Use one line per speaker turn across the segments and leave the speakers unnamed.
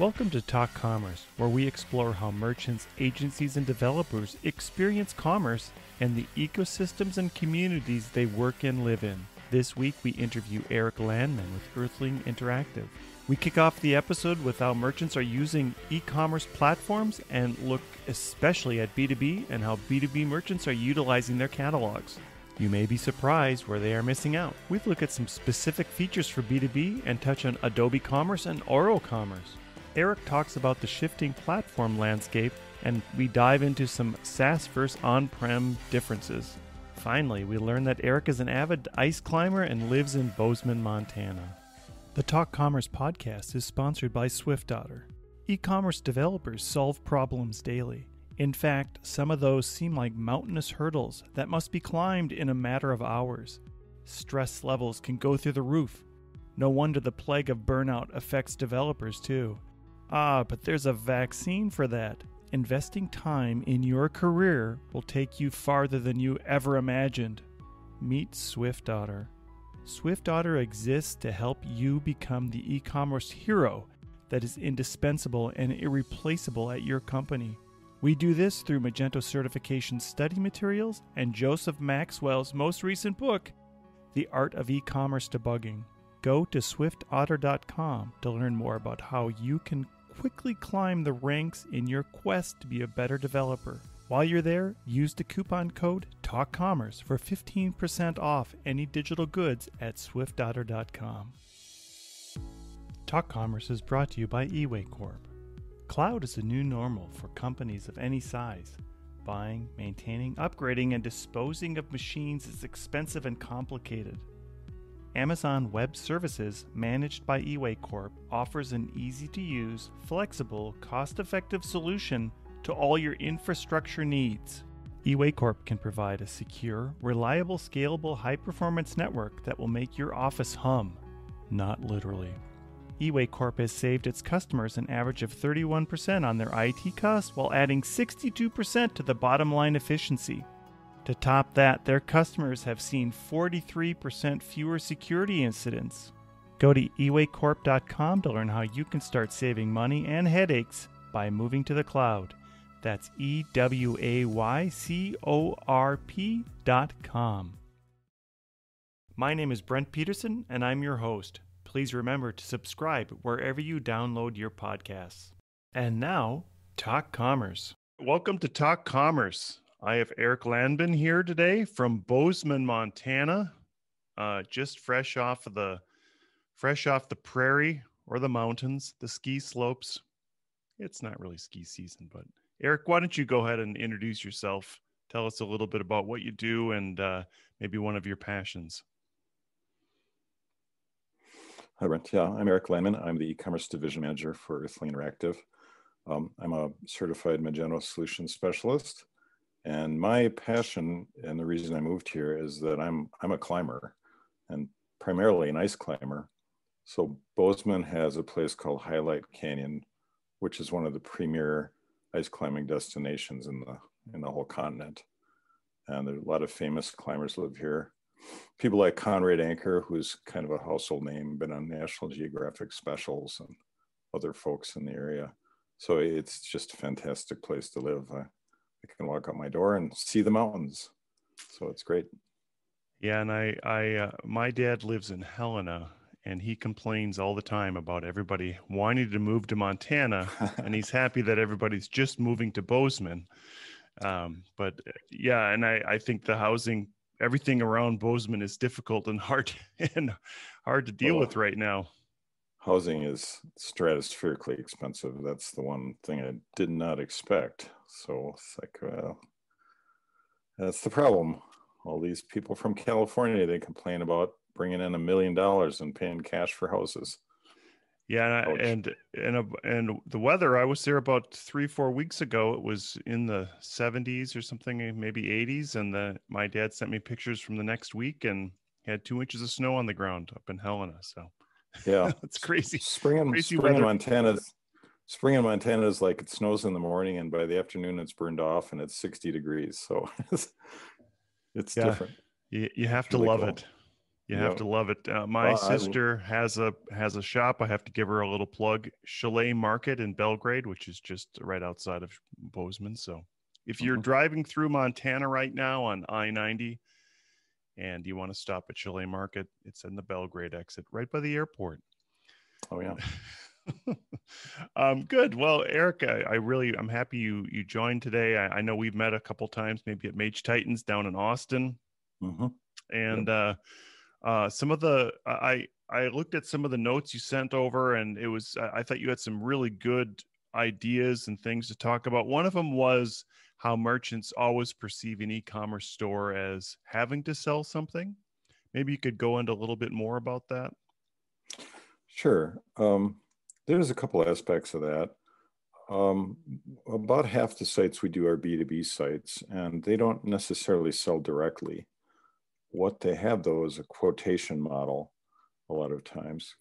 Welcome to Talk Commerce, where we explore how merchants, agencies, and developers experience commerce and the ecosystems and communities they work and live in. This week, we interview Eric Landmann with Earthling Interactive. We kick off the episode with how merchants are using e commerce platforms and look especially at B2B and how B2B merchants are utilizing their catalogs. You may be surprised where they are missing out. We look at some specific features for B2B and touch on Adobe Commerce and Oro Commerce. Eric talks about the shifting platform landscape and we dive into some SaaS versus on prem differences. Finally, we learn that Eric is an avid ice climber and lives in Bozeman, Montana. The Talk Commerce podcast is sponsored by SwiftOtter. E commerce developers solve problems daily. In fact, some of those seem like mountainous hurdles that must be climbed in a matter of hours. Stress levels can go through the roof. No wonder the plague of burnout affects developers too. Ah, but there's a vaccine for that. Investing time in your career will take you farther than you ever imagined. Meet SwiftOtter. SwiftOtter exists to help you become the e commerce hero that is indispensable and irreplaceable at your company. We do this through Magento certification study materials and Joseph Maxwell's most recent book, The Art of E-commerce Debugging. Go to swiftotter.com to learn more about how you can quickly climb the ranks in your quest to be a better developer. While you're there, use the coupon code TALKCommerce for 15% off any digital goods at swiftotter.com. Talk Commerce is brought to you by eWay Corp. Cloud is a new normal for companies of any size. Buying, maintaining, upgrading, and disposing of machines is expensive and complicated. Amazon Web Services, managed by eWay Corp, offers an easy to use, flexible, cost effective solution to all your infrastructure needs. eWay Corp can provide a secure, reliable, scalable, high performance network that will make your office hum. Not literally. eWay Corp has saved its customers an average of 31% on their IT costs while adding 62% to the bottom line efficiency. To top that, their customers have seen 43% fewer security incidents. Go to ewaycorp.com to learn how you can start saving money and headaches by moving to the cloud. That's E W A Y C O R P.com. My name is Brent Peterson, and I'm your host. Please remember to subscribe wherever you download your podcasts. And now, Talk Commerce. Welcome to Talk Commerce. I have Eric Landmann here today from Bozeman, Montana, uh, just fresh off of the fresh off the prairie or the mountains, the ski slopes. It's not really ski season, but Eric, why don't you go ahead and introduce yourself? Tell us a little bit about what you do and uh, maybe one of your passions.
Hi, Brent. Yeah, I'm Eric Landmann. I'm the e-commerce division manager for Earthling Interactive. Um, I'm a certified Magento solution specialist, and my passion and the reason I moved here is that I'm I'm a climber, and primarily an ice climber. So Bozeman has a place called Hyalite Canyon, which is one of the premier ice climbing destinations in the in the whole continent. And there's a lot of famous climbers live here people like Conrad Anker, who's kind of a household name, been on National Geographic specials and other folks in the area. So it's just a fantastic place to live. I, I can walk out my door and see the mountains. So it's great.
Yeah, and I, I, uh, my dad lives in Helena, and he complains all the time about everybody wanting to move to Montana, and he's happy that everybody's just moving to Bozeman. Um, but yeah, and I, I think the housing everything around Bozeman is difficult and hard and hard to deal well, with right now.
Housing is stratospherically expensive. That's the one thing I did not expect. So it's like, well, that's the problem. All these people from California, they complain about bringing in a million dollars and paying cash for houses.
Yeah, and and and the weather. I was there about three four weeks ago. It was in the 70s or something, maybe 80s. And the, my dad sent me pictures from the next week, and had two inches of snow on the ground up in Helena. So
yeah,
it's crazy.
Spring in crazy spring in Montana. Spring in Montana is like it snows in the morning, and by the afternoon it's burned off, and it's 60 degrees. So it's, it's yeah, different.
You, you have to really love cool. it. You have to love it. Uh, my sister has a has a shop. I have to give her a little plug. Chalet Market in Belgrade, which is just right outside of Bozeman. So, if you're mm-hmm. driving through Montana right now on I ninety, and you want to stop at Chalet Market, it's in the Belgrade exit, right by the airport.
Oh yeah.
um, good. Well, Erica, I really I'm happy you you joined today. I, I, know we've met a couple times, maybe at Mage Titans down in Austin, mm-hmm. and yep. uh, uh, some of the I I looked at some of the notes you sent over, and it was I thought you had some really good ideas and things to talk about. One of them was how merchants always perceive an e-commerce store as having to sell something. Maybe you could go into a little bit more about that.
Sure. Um, there's a couple aspects of that. Um, about half the sites we do are B2B sites, and they don't necessarily sell directly. What they have, though, is a quotation model a lot of times.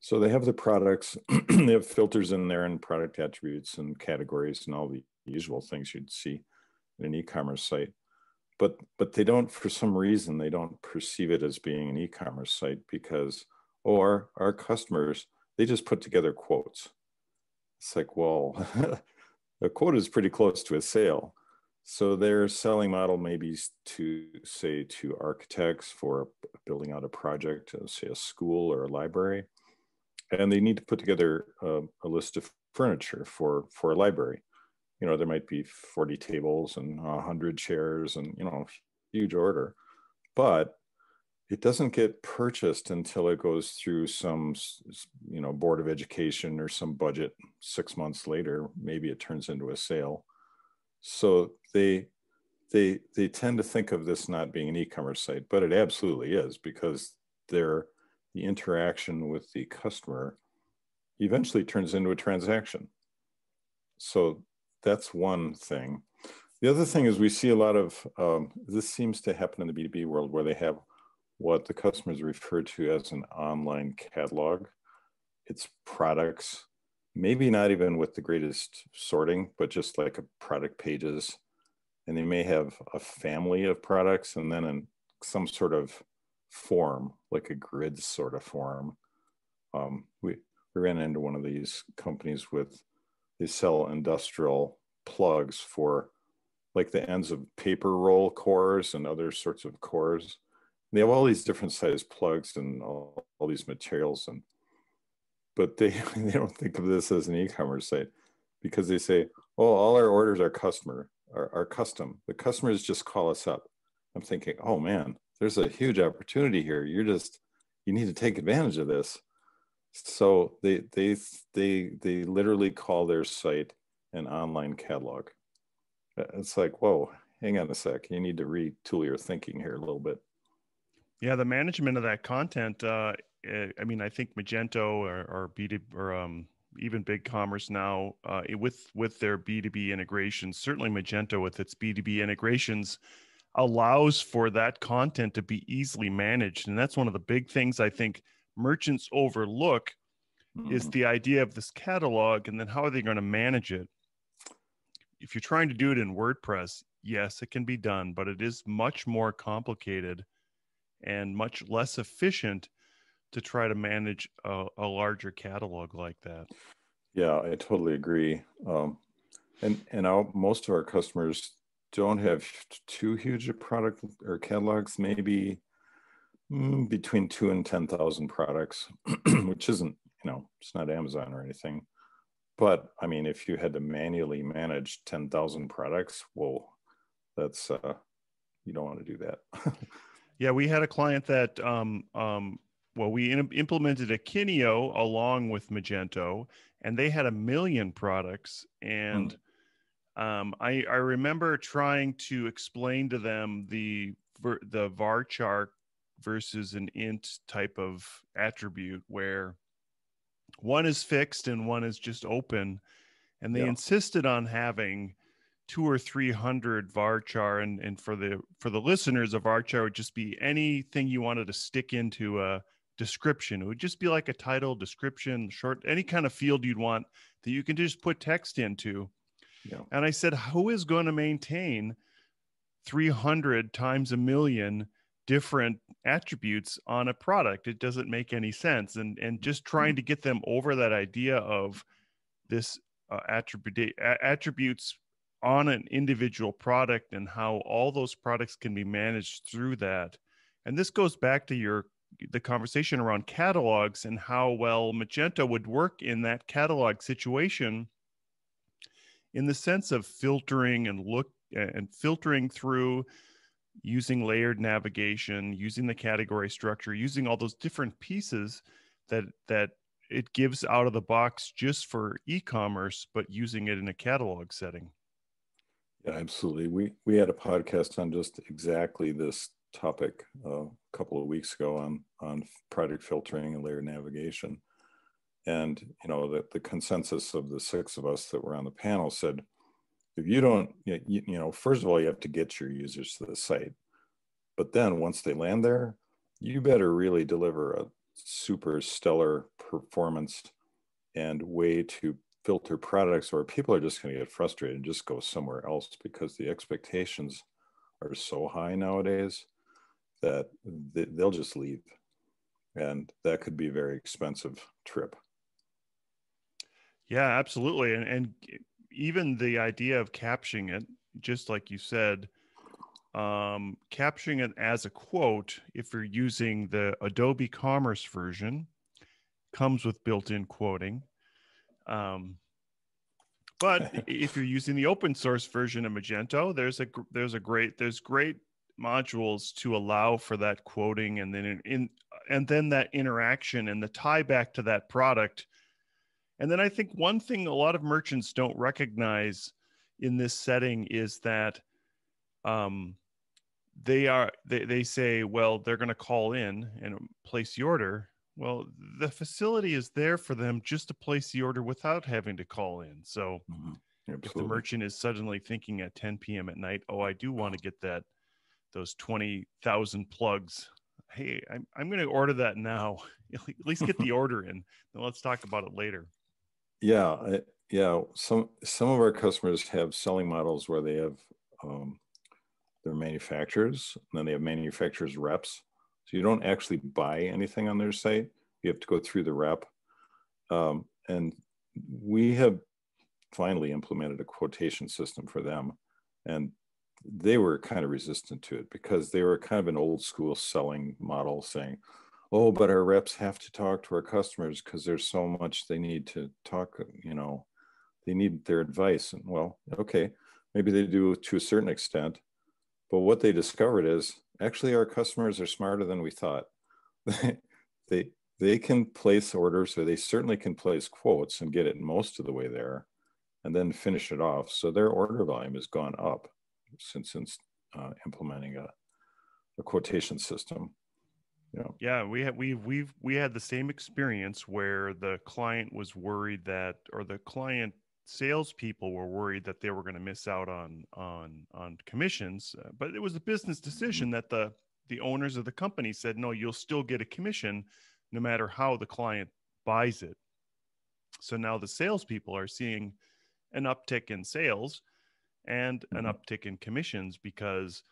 So they have the products, they have filters in there and product attributes and categories and all the usual things you'd see in an e-commerce site. But, but they don't, for some reason, they don't perceive it as being an e-commerce site because, or our customers, they just put together quotes. It's like, well, a quote is pretty close to a sale. So their selling model may be to say to architects for building out a project, uh, say a school or a library, and they need to put together a, a list of furniture for for a library. You know, there might be 40 tables and 100 chairs and you know, huge order, but it doesn't get purchased until it goes through some you know board of education or some budget six months later maybe it turns into a sale. So they they they tend to think of this not being an e-commerce site but it absolutely is because they're the interaction with the customer eventually turns into a transaction. So that's one thing. The other thing is we see a lot of um, this seems to happen in the b2b world where they have what the customers refer to as an online catalog. It's products, maybe not even with the greatest sorting, but just like a product pages. And they may have a family of products and then in some sort of form, like a grid sort of form. Um, we, we ran into one of these companies with, they sell industrial plugs for like the ends of paper roll cores and other sorts of cores they have all these different size plugs and all, all these materials and but they they don't think of this as an e-commerce site because they say oh all our orders are customer are, are custom. The customers just call us up. I'm thinking oh man there's a huge opportunity here. You're just you need to take advantage of this. So they they they they literally call their site an online catalog. Uh, it's like whoa hang on a sec. You need to retool your thinking here a little bit
yeah, the management of that content. Uh, eh, I mean, I think Magento or, or B2 or um, even Big Commerce now uh, with with their B2B integrations, certainly Magento with its B2B integrations allows for that content to be easily managed. And that's one of the big things I think merchants overlook mm-hmm. is the idea of this catalog and then how are they going to manage it? If you're trying to do it in WordPress, yes, it can be done, but it is much more complicated and much less efficient to try to manage a, a larger catalog like that.
Yeah, I totally agree. Um, and and our, most of our customers don't have too huge a product or catalogs, maybe mm, between two and 10,000 products, which isn't, you know, it's not Amazon or anything. But I mean, if you had to manually manage 10,000 products, well, that's, uh, you don't want to do that.
Yeah, we had a client that, um, um, well, we in- implemented Akeneo along with Magento, and they had a million products. And mm. um, I, I remember trying to explain to them the the varchar versus an int type of attribute where one is fixed and one is just open, and they yeah. insisted on having two or three hundred varchar and and for the for the listeners of varchar would just be anything you wanted to stick into a description it would just be like a title description short any kind of field you'd want that you can just put text into yeah. and i said who is going to maintain 300 times a million different attributes on a product. It doesn't make any sense. And and just trying to get them over that idea of this uh, attribute attributes on an individual product and how all those products can be managed through that. And this goes back to your the conversation around catalogs and how well Magento would work in that catalog situation in the sense of filtering and look and filtering through using layered navigation, using the category structure, using all those different pieces that that it gives out of the box just for e-commerce, but using it in a catalog setting.
Yeah, absolutely. We we had a podcast on just exactly this topic uh, a couple of weeks ago on on product filtering and layer navigation, and you know that the consensus of the six of us that were on the panel said if you don't you, you know first of all you have to get your users to the site but then once they land there you better really deliver a super stellar performance and way to filter products or people are just going to get frustrated and just go somewhere else because the expectations are so high nowadays that they'll just leave. And that could be a very expensive trip.
Yeah absolutely. And, and even the idea of capturing it, just like you said, um, capturing it as a quote, if you're using the Adobe Commerce version, comes with built-in quoting. Um, but if you're using the open source version of Magento, there's a there's a great there's great modules to allow for that quoting and then in, in and then that interaction and the tie back to that product and then I think one thing a lot of merchants don't recognize in this setting is that um, they are they, they say, well, they're going to call in and place the order. Well, the facility is there for them just to place the order without having to call in. So mm-hmm. if the merchant is suddenly thinking at 10 p.m. at night, oh, I do want to get that those 20,000 plugs. Hey, I'm, I'm going to order that now. At least get the order in. Then let's talk about it later.
Yeah, I, yeah. Some some of our customers have selling models where they have um, their manufacturers, and then they have manufacturers reps. So you don't actually buy anything on their site. You have to go through the rep. Um, and we have finally implemented a quotation system for them, and they were kind of resistant to it because they were kind of an old school selling model, saying, oh but our reps have to talk to our customers because there's so much they need to talk you know they need their advice and well okay maybe they do to a certain extent but what they discovered is actually our customers are smarter than we thought. They they can place orders or they certainly can place quotes and get it most of the way there and then finish it off. So their order volume has gone up since since uh, implementing a, a quotation system.
Yeah. Yeah, we had we we've we had the same experience where the client was worried that or the client salespeople were worried that they were going to miss out on on on commissions, uh, but it was a business decision mm-hmm. that the the owners of the company said, no, you'll still get a commission no matter how the client buys it. So now the salespeople are seeing an uptick in sales and mm-hmm. an uptick in commissions because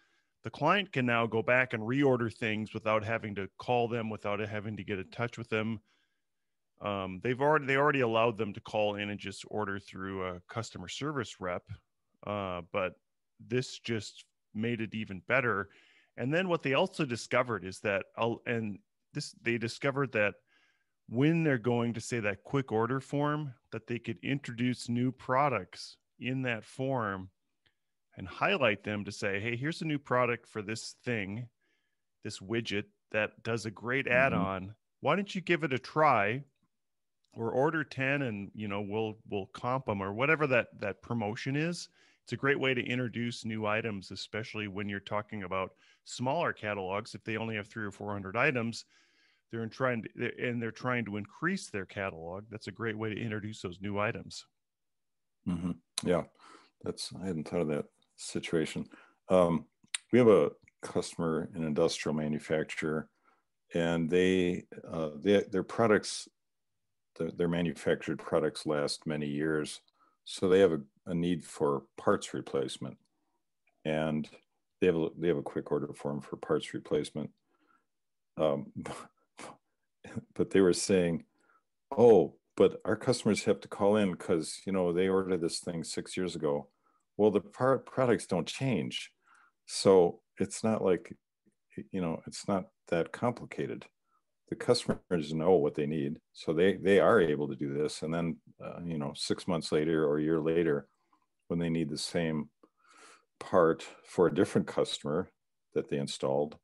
the client can now go back and reorder things without having to call them, without having to get in touch with them. Um, they've already they already allowed them to call in and just order through a customer service rep, uh, but this just made it even better. And then what they also discovered is that, and this they discovered that when they're going to say that quick order form, that they could introduce new products in that form and highlight them to say, hey, here's a new product for this thing, this widget that does a great mm-hmm. add-on. Why don't you give it a try? Or order 10 and you know we'll we'll comp them or whatever that that promotion is. It's a great way to introduce new items, especially when you're talking about smaller catalogs. If they only have three or four hundred items, they're in trying to, and they're trying to increase their catalog. That's a great way to introduce those new items.
Mm-hmm. Yeah, that's I hadn't thought of that situation. Um, we have a customer, an industrial manufacturer, and they, uh, they their products, the, their manufactured products last many years, so they have a, a need for parts replacement. And they have a, they have a quick order form for parts replacement. Um, but they were saying, "Oh, but our customers have to call in because you know they ordered this thing six years ago." Well, the part products don't change, so it's not like you know it's not that complicated. The customers know what they need, so they they are able to do this. And then uh, you know six months later or a year later, when they need the same part for a different customer that they installed,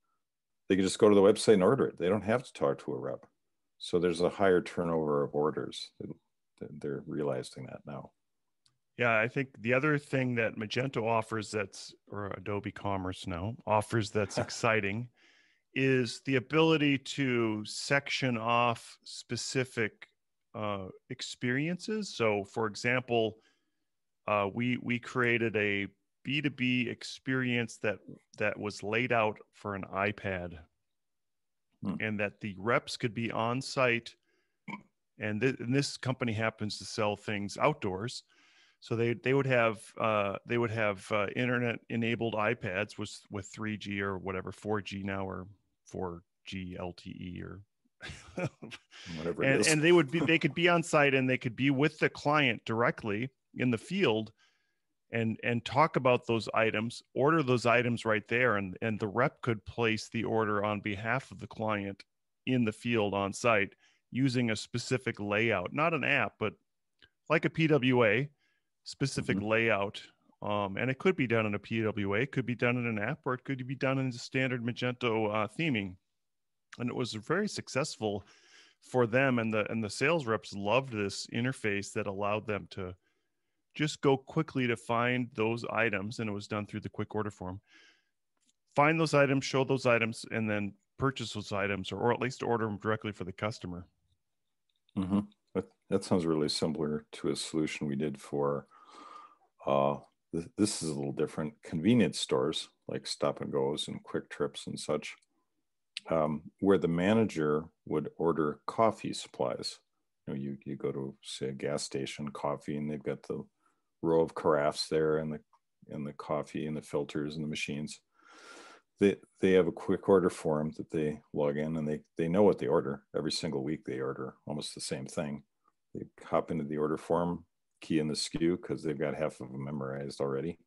they can just go to the website and order it. They don't have to talk to a rep. So there's a higher turnover of orders. They're realizing that now.
Yeah, I think the other thing that Magento offers that's, or Adobe Commerce now offers that's exciting is the ability to section off specific uh, experiences. So, for example, uh, we we created a B2B experience that that was laid out for an iPad hmm. and that the reps could be on site and, th- and, this company happens to sell things outdoors so they they would have uh, they would have uh, internet enabled iPads with with 3G or whatever 4G now or 4G LTE or whatever and, and they would be they could be on site and they could be with the client directly in the field and and talk about those items order those items right there and and the rep could place the order on behalf of the client in the field on site using a specific layout not an app but like a pwa specific mm-hmm. layout um, and it could be done in a pwa it could be done in an app or it could be done in the standard magento uh, theming. And it was very successful for them and the and the sales reps loved this interface that allowed them to just go quickly to find those items and it was done through the quick order form. Find those items show those items and then purchase those items or, or at least order them directly for the customer.
Mm-hmm. that, that sounds really similar to a solution we did for uh, th- this is a little different convenience stores like stop and goes and quick trips and such um, where the manager would order coffee supplies you know you, you go to say a gas station coffee and they've got the row of carafes there and the and the coffee and the filters and the machines. They they have a quick order form that they log in and they they know what they order every single week. They order almost the same thing. They hop into the order form, key in the SKU because they've got half of them memorized already,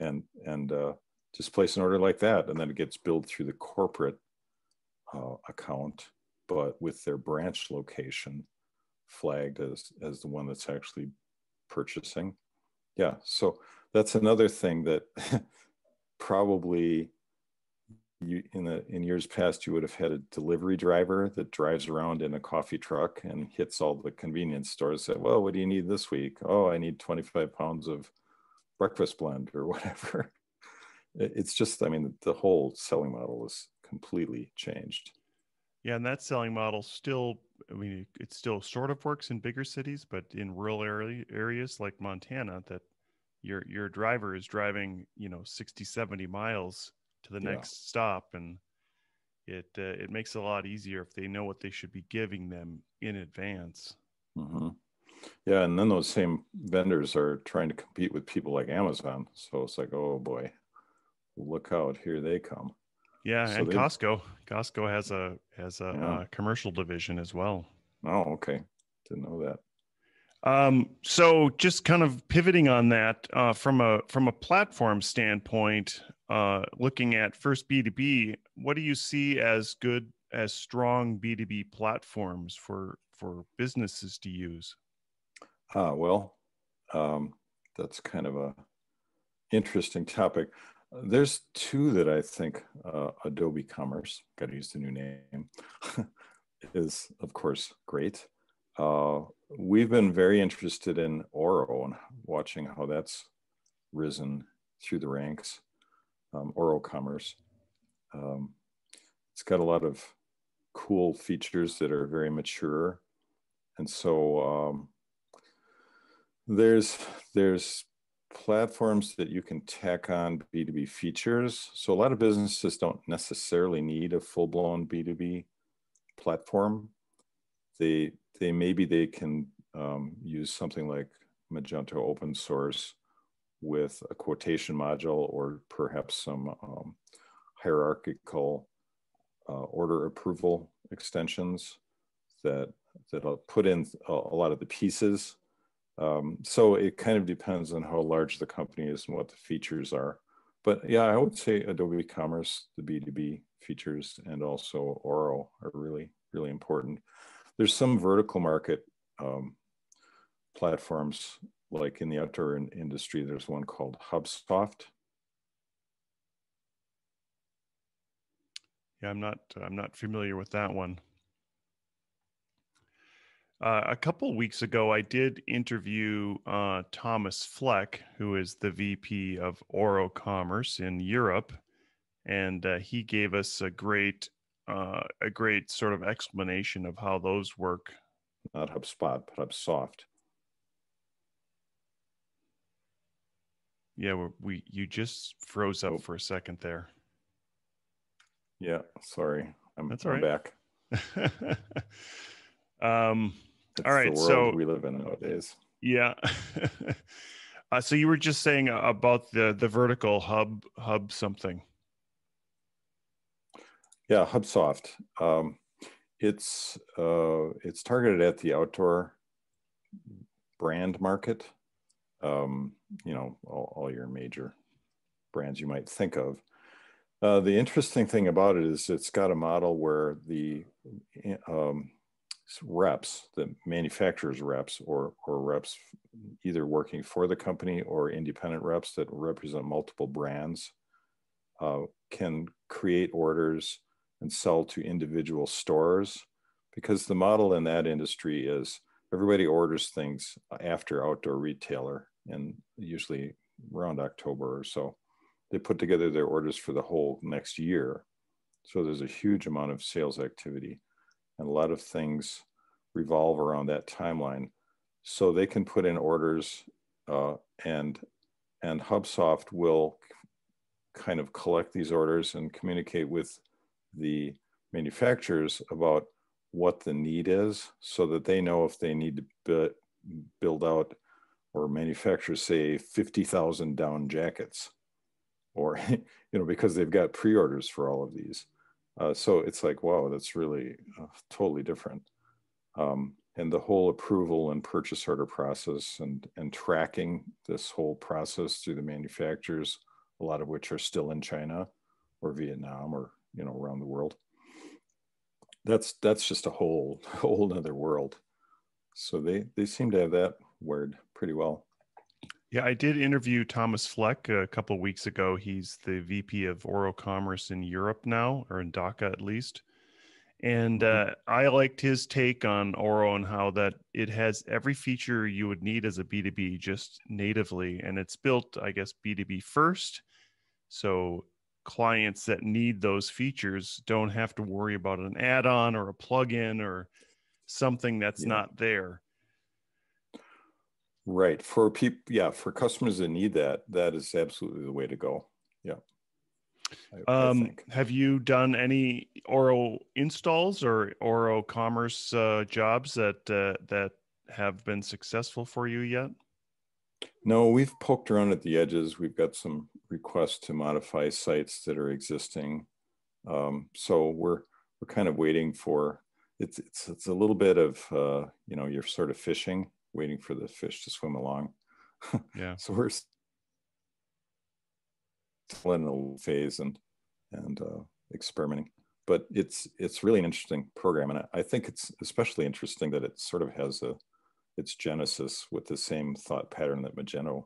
and and uh, just place an order like that, and then it gets billed through the corporate uh, account, but with their branch location flagged as as the one that's actually purchasing. Yeah, so that's another thing that probably you in the in years past you would have had a delivery driver that drives around in a coffee truck and hits all the convenience stores said well what do you need this week? Oh i need 25 pounds of breakfast blend or whatever. It's just i mean the whole selling model is completely changed.
Yeah and that selling model still I mean, it still sort of works in bigger cities, but in rural area, areas like Montana, that your your driver is driving, you know, 60, 70 miles to the yeah. next stop, and it uh, it makes it a lot easier if they know what they should be giving them in advance.
Mm-hmm. Yeah, and then those same vendors are trying to compete with people like Amazon, so it's like, oh boy, look out, here they come.
Yeah, so and they, Costco. Costco has a has a, yeah. commercial division as well.
Oh, okay. Didn't know that.
Um, so just kind of pivoting on that uh, from a from a platform standpoint, uh, looking at first B two B, what do you see as good as strong B two B platforms for for businesses to use?
Uh, well, um, that's kind of a interesting topic. There's two that I think uh, Adobe Commerce, got to use the new name, is of course great. Uh, we've been very interested in Oro and watching how that's risen through the ranks. Um, Oro Commerce. Um, it's got a lot of cool features that are very mature, and so um, there's there's platforms that you can tack on B2B features. So a lot of businesses don't necessarily need a full-blown B2B platform. They they maybe they can um, use something like Magento open source with a quotation module or perhaps some um, hierarchical uh, order approval extensions that that'll put in a, a lot of the pieces. Um, so it kind of depends on how large the company is and what the features are. But yeah, I would say Adobe Commerce, the B2B features, and also Oro are really, really important. There's some vertical market um, platforms, like in the outdoor industry, there's one called HubSoft.
Yeah, I'm not. I'm not familiar with that one. Uh, a couple weeks ago, I did interview uh, Thomas Fleck, who is the VP of Oro Commerce in Europe, and uh, he gave us a great, uh, a great sort of explanation of how those work.
Not HubSpot, but HubSoft.
Yeah, we you just froze up oh. for a second there.
Yeah, sorry. I'm,
That's all
I'm
right.
back.
um, all right, so
we live in nowadays.
Yeah. uh, so you were just saying about the the vertical hub hub something.
Yeah, HubSoft. Um, it's uh, it's targeted at the outdoor brand market. Um, you know, all, all, your major brands you might think of. Uh, the interesting thing about it is it's got a model where the um, reps, the manufacturers reps or, or reps either working for the company or independent reps that represent multiple brands uh, can create orders and sell to individual stores because the model in that industry is everybody orders things after outdoor retailer and usually around October or so. They put together their orders for the whole next year. So there's a huge amount of sales activity and a lot of things revolve around that timeline. So they can put in orders uh, and and HubSoft will kind of collect these orders and communicate with the manufacturers about what the need is so that they know if they need to build out or manufacture say 50,000 down jackets or you know because they've got pre-orders for all of these. Uh, so it's like wow that's really uh, totally different. Um, and the whole approval and purchase order process and, and tracking this whole process through the manufacturers, a lot of which are still in China or Vietnam or, you know, around the world. That's, that's just a whole, whole other world. So they, they seem to have that word pretty well.
Yeah, I did interview Thomas Fleck a couple weeks ago. He's the VP of Oro Commerce in Europe now, or in DACH at least. And mm-hmm. uh, I liked his take on Oro and how that it has every feature you would need as a B2B just natively. And it's built, I guess, B2B first. So clients that need those features don't have to worry about an add on or a plug-in or something that's yeah. not there.
Right. For people, yeah, for customers that need that, that is absolutely the way to go. Yeah.
I, um, I have you done any Oro installs or Oro commerce uh, jobs that uh, that have been successful for you yet?
No, we've poked around at the edges. We've got some requests to modify sites that are existing. Um, so we're we're kind of waiting for it's it's it's a little bit of uh, you know you're sort of fishing, waiting for the fish to swim along.
Yeah.
so we're still in a phase and and uh, experimenting. But it's it's really an interesting program, and I, I think it's especially interesting that it sort of has a its genesis with the same thought pattern that Magento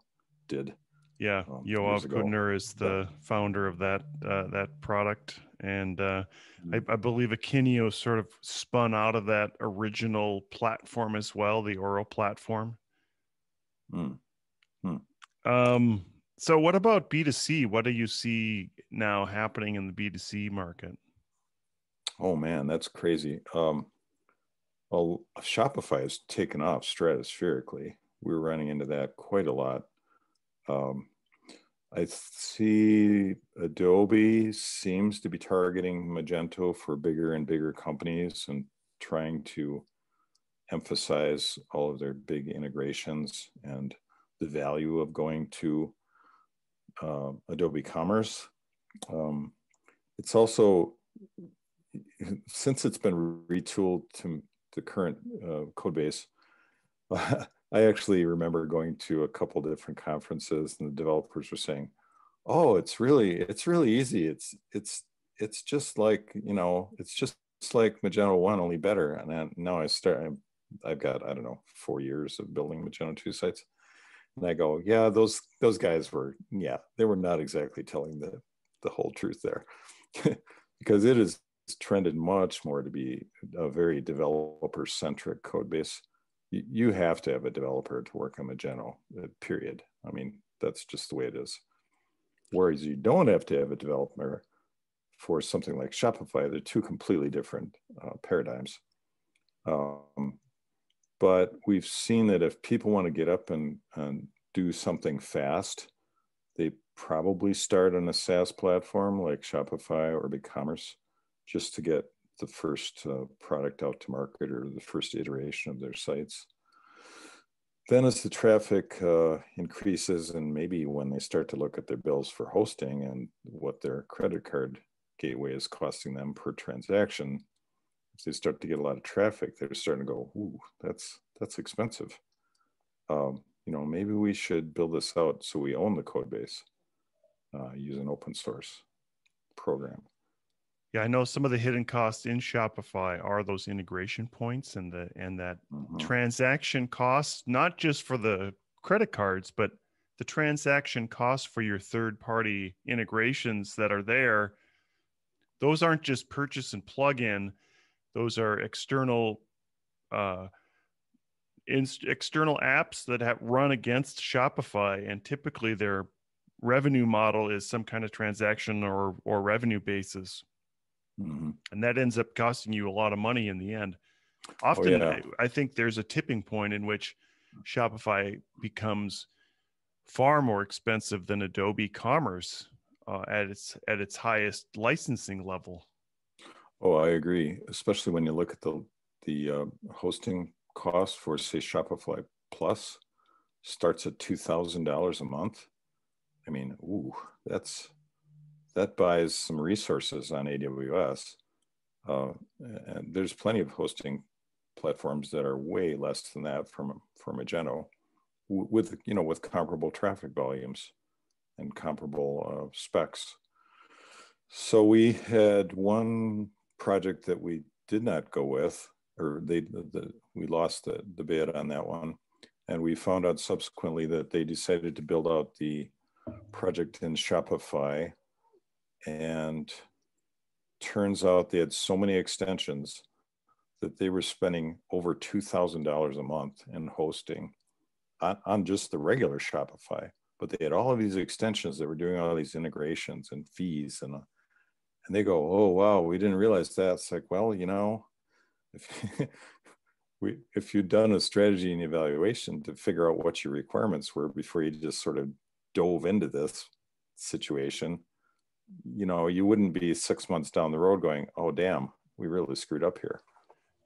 did.
Yeah, um, Yoav Kutner is the yeah. founder of that uh, that product, and uh, mm-hmm. I, I, believe Akeneo sort of spun out of that original platform as well, the Oro platform.
Mm. Hmm.
Um, so, what about B2C? What do you see now happening in the B2C market?
Oh man, that's crazy. Um, well, Shopify has taken off stratospherically. We're running into that quite a lot. Um, I see Adobe seems to be targeting Magento for bigger and bigger companies and trying to emphasize all of their big integrations and the value of going to uh, Adobe Commerce. Um, it's also since it's been retooled to the current uh, code base. I actually remember going to a couple different conferences, and the developers were saying, "Oh, it's really it's really easy. It's it's it's just like you know, it's just like Magento One, only better." And then, now I start. I've got I don't know four years of building Magento Two sites, and I go, "Yeah, those those guys were yeah, they were not exactly telling the the whole truth there, because it is trended much more to be a very developer centric code base you have to have a developer to work on Magento, uh, period. I mean, that's just the way it is. Whereas you don't have to have a developer for something like Shopify. They're two completely different uh, paradigms. Um, but we've seen that if people want to get up and, and do something fast, they probably start on a SaaS platform like Shopify or BigCommerce just to get the first uh, product out to market or the first iteration of their sites. Then, as the traffic uh, increases, and maybe when they start to look at their bills for hosting and what their credit card gateway is costing them per transaction, if they start to get a lot of traffic, they're starting to go, "Ooh, that's that's expensive." Um, you know, maybe we should build this out so we own the code base, uh, use an open source program.
Yeah, I know some of the hidden costs in Shopify are those integration points and the and that mm-hmm. transaction costs, not just for the credit cards, but the transaction costs for your third party integrations that are there. Those aren't just purchase and plug in; those are external, uh, in, external apps that have run against Shopify, and typically their revenue model is some kind of transaction or or revenue basis. Mm-hmm. And that ends up costing you a lot of money in the end. Oh, Often, oh, yeah. I, I think there's a tipping point in which Shopify becomes far more expensive than Adobe Commerce uh, at its at its highest licensing level.
Oh, I agree. Especially when you look at the the uh, hosting cost for say Shopify Plus starts at two thousand dollars a month. I mean, ooh, that's that buys some resources on AWS. Uh, and there's plenty of hosting platforms that are way less than that from from Magento, with you know with comparable traffic volumes and comparable uh, specs. So we had one project that we did not go with, or they the, the, we lost the, the bid on that one, and we found out subsequently that they decided to build out the project in Shopify and turns out they had so many extensions that they were spending over $2,000 a month in hosting on, on, just the regular Shopify. But they had all of these extensions that were doing all these integrations and fees. And, and they go, oh, wow, we didn't realize that. It's like, well, you know, if, we, if you'd done a strategy and evaluation to figure out what your requirements were before you just sort of dove into this situation, you know, you wouldn't be six months down the road going, "Oh, damn, we really screwed up here."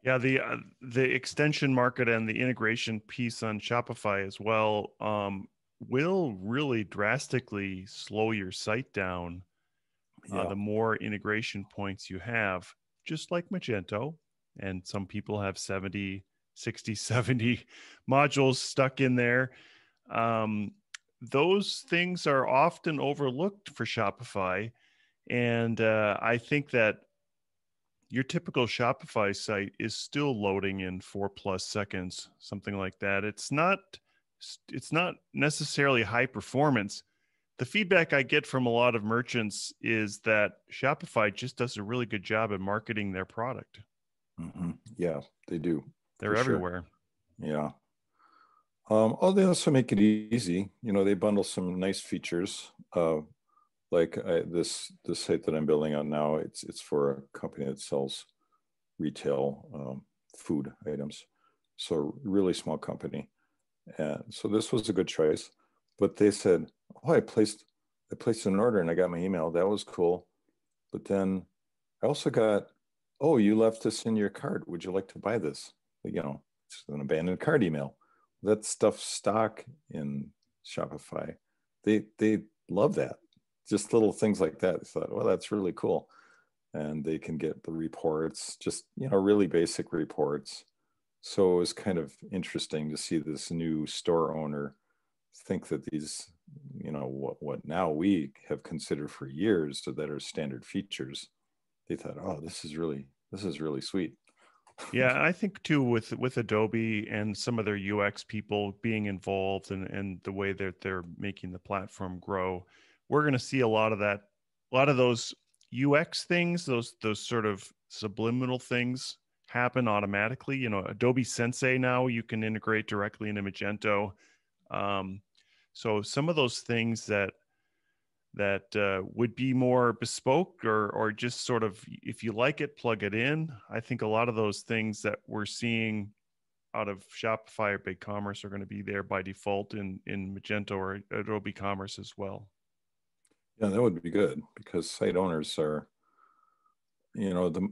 Yeah, the uh, the extension market and the integration piece on Shopify as well um, will really drastically slow your site down. Uh, yeah. The more integration points you have, just like Magento, and some people have 70, 60, 70 modules stuck in there. Um, those things are often overlooked for Shopify. And uh, I think that your typical Shopify site is still loading in four plus seconds, something like that. It's not it's not necessarily high performance. The feedback I get from a lot of merchants is that Shopify just does a really good job at marketing their product.
Mm-hmm. Yeah, they do.
They're everywhere.
Sure. Yeah. Um, oh, they also make it easy. You know, they bundle some nice features. Uh, like I, this this site that I'm building on now. It's it's for a company that sells retail um, food items. So really small company. And so this was a good choice. But they said, "Oh, I placed I placed an order and I got my email. That was cool." But then I also got, "Oh, you left this in your cart. Would you like to buy this?" You know, it's an abandoned cart email that stuff stock in Shopify. They they love that. Just little things like that. I thought, well, that's really cool. And they can get the reports, just, you know, really basic reports. So it was kind of interesting to see this new store owner think that these, you know, what, what now we have considered for years that are standard features. They thought, oh, this is really, this is really sweet
yeah, I think too with with Adobe and some of their UX people being involved and and the way that they're making the platform grow, we're going to see a lot of that, a lot of those UX things, those those sort of subliminal things happen automatically. You know, Adobe Sensei now you can integrate directly into Magento. Um, so some of those things that that uh, would be more bespoke or or just sort of if you like it plug it in. I think a lot of those things that we're seeing out of shopify or BigCommerce are going to be there by default in in magento or adobe commerce as well.
Yeah that would be good because site owners are you know the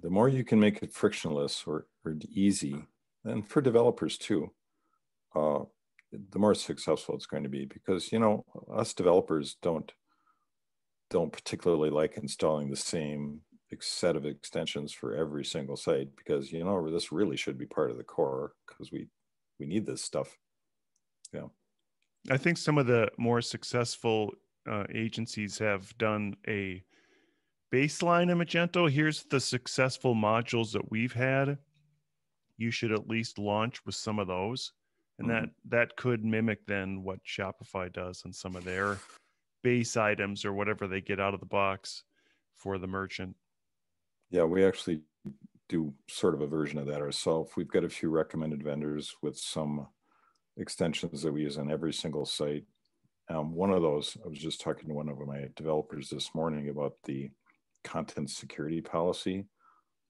the more you can make it frictionless or, or easy and for developers too uh, the more successful it's going to be because you know us developers don't don't particularly like installing the same set of extensions for every single site because you know this really should be part of the core because we we need this stuff. Yeah.
I think some of the more successful uh, agencies have done a baseline in magento. Here's the successful modules that we've had. You should at least launch with some of those and mm-hmm. that that could mimic then what shopify does on some of their base items or whatever they get out of the box for the merchant.
Yeah, we actually do sort of a version of that ourselves. We've got a few recommended vendors with some extensions that we use on every single site. Um, one of those, I was just talking to one of my developers this morning about the content security policy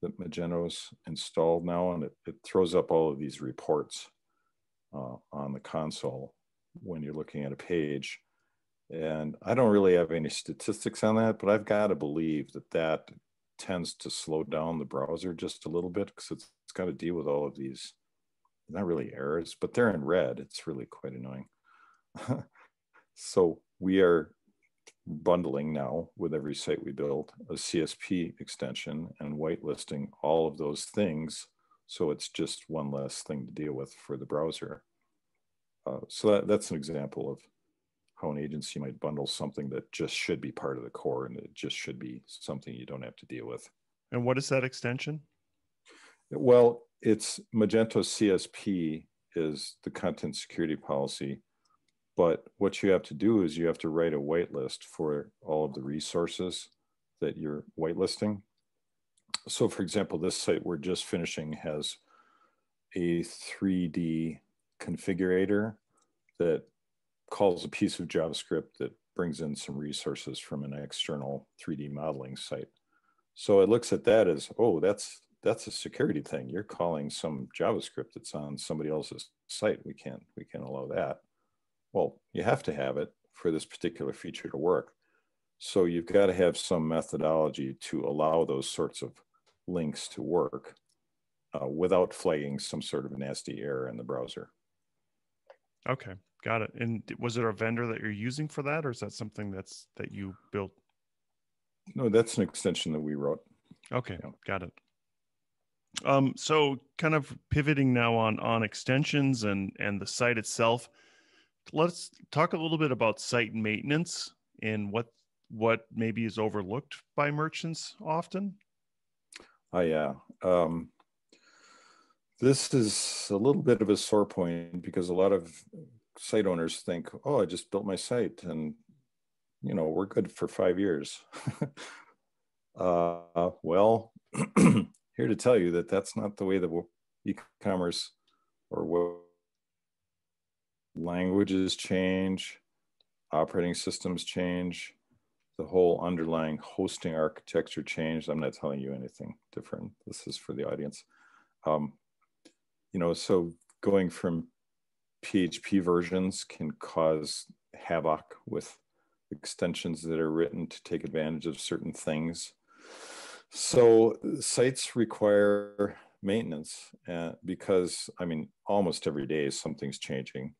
that Magento's installed now, and it, it throws up all of these reports uh, on the console when you're looking at a page. And I don't really have any statistics on that, but I've got to believe that that tends to slow down the browser just a little bit because it's, it's got to deal with all of these, not really errors, but they're in red. It's really quite annoying. so we are bundling now with every site we build a CSP extension and whitelisting all of those things. So it's just one less thing to deal with for the browser. Uh, so that, that's an example of how an agency might bundle something that just should be part of the core and it just should be something you don't have to deal with.
And what is that extension?
Well, it's Magento CSP is the content security policy. But what you have to do is you have to write a whitelist for all of the resources that you're whitelisting. So, for example, this site we're just finishing has a 3D configurator that calls a piece of JavaScript that brings in some resources from an external 3D modeling site. So it looks at that as, oh, that's that's a security thing. You're calling some JavaScript that's on somebody else's site. We can't we can't allow that. Well, you have to have it for this particular feature to work. So you've got to have some methodology to allow those sorts of links to work uh, without flagging some sort of nasty error in the browser.
Okay. Got it. And was there a vendor that you're using for that, or is that something that's that you built?
No, that's an extension that we wrote.
Okay, yeah. got it. Um, so kind of pivoting now on on extensions and and the site itself. Let's talk a little bit about site maintenance and what what maybe is overlooked by merchants often.
Oh yeah. Um, this is a little bit of a sore point because a lot of site owners think, oh, I just built my site and, you know, we're good for five years. uh, well, here to tell you that that's not the way the e-commerce or languages change, operating systems change, the whole underlying hosting architecture changed. I'm not telling you anything different. This is for the audience. Um, you know, so going from PHP versions can cause havoc with extensions that are written to take advantage of certain things. So sites require maintenance uh, because, I mean, almost every day something's changing.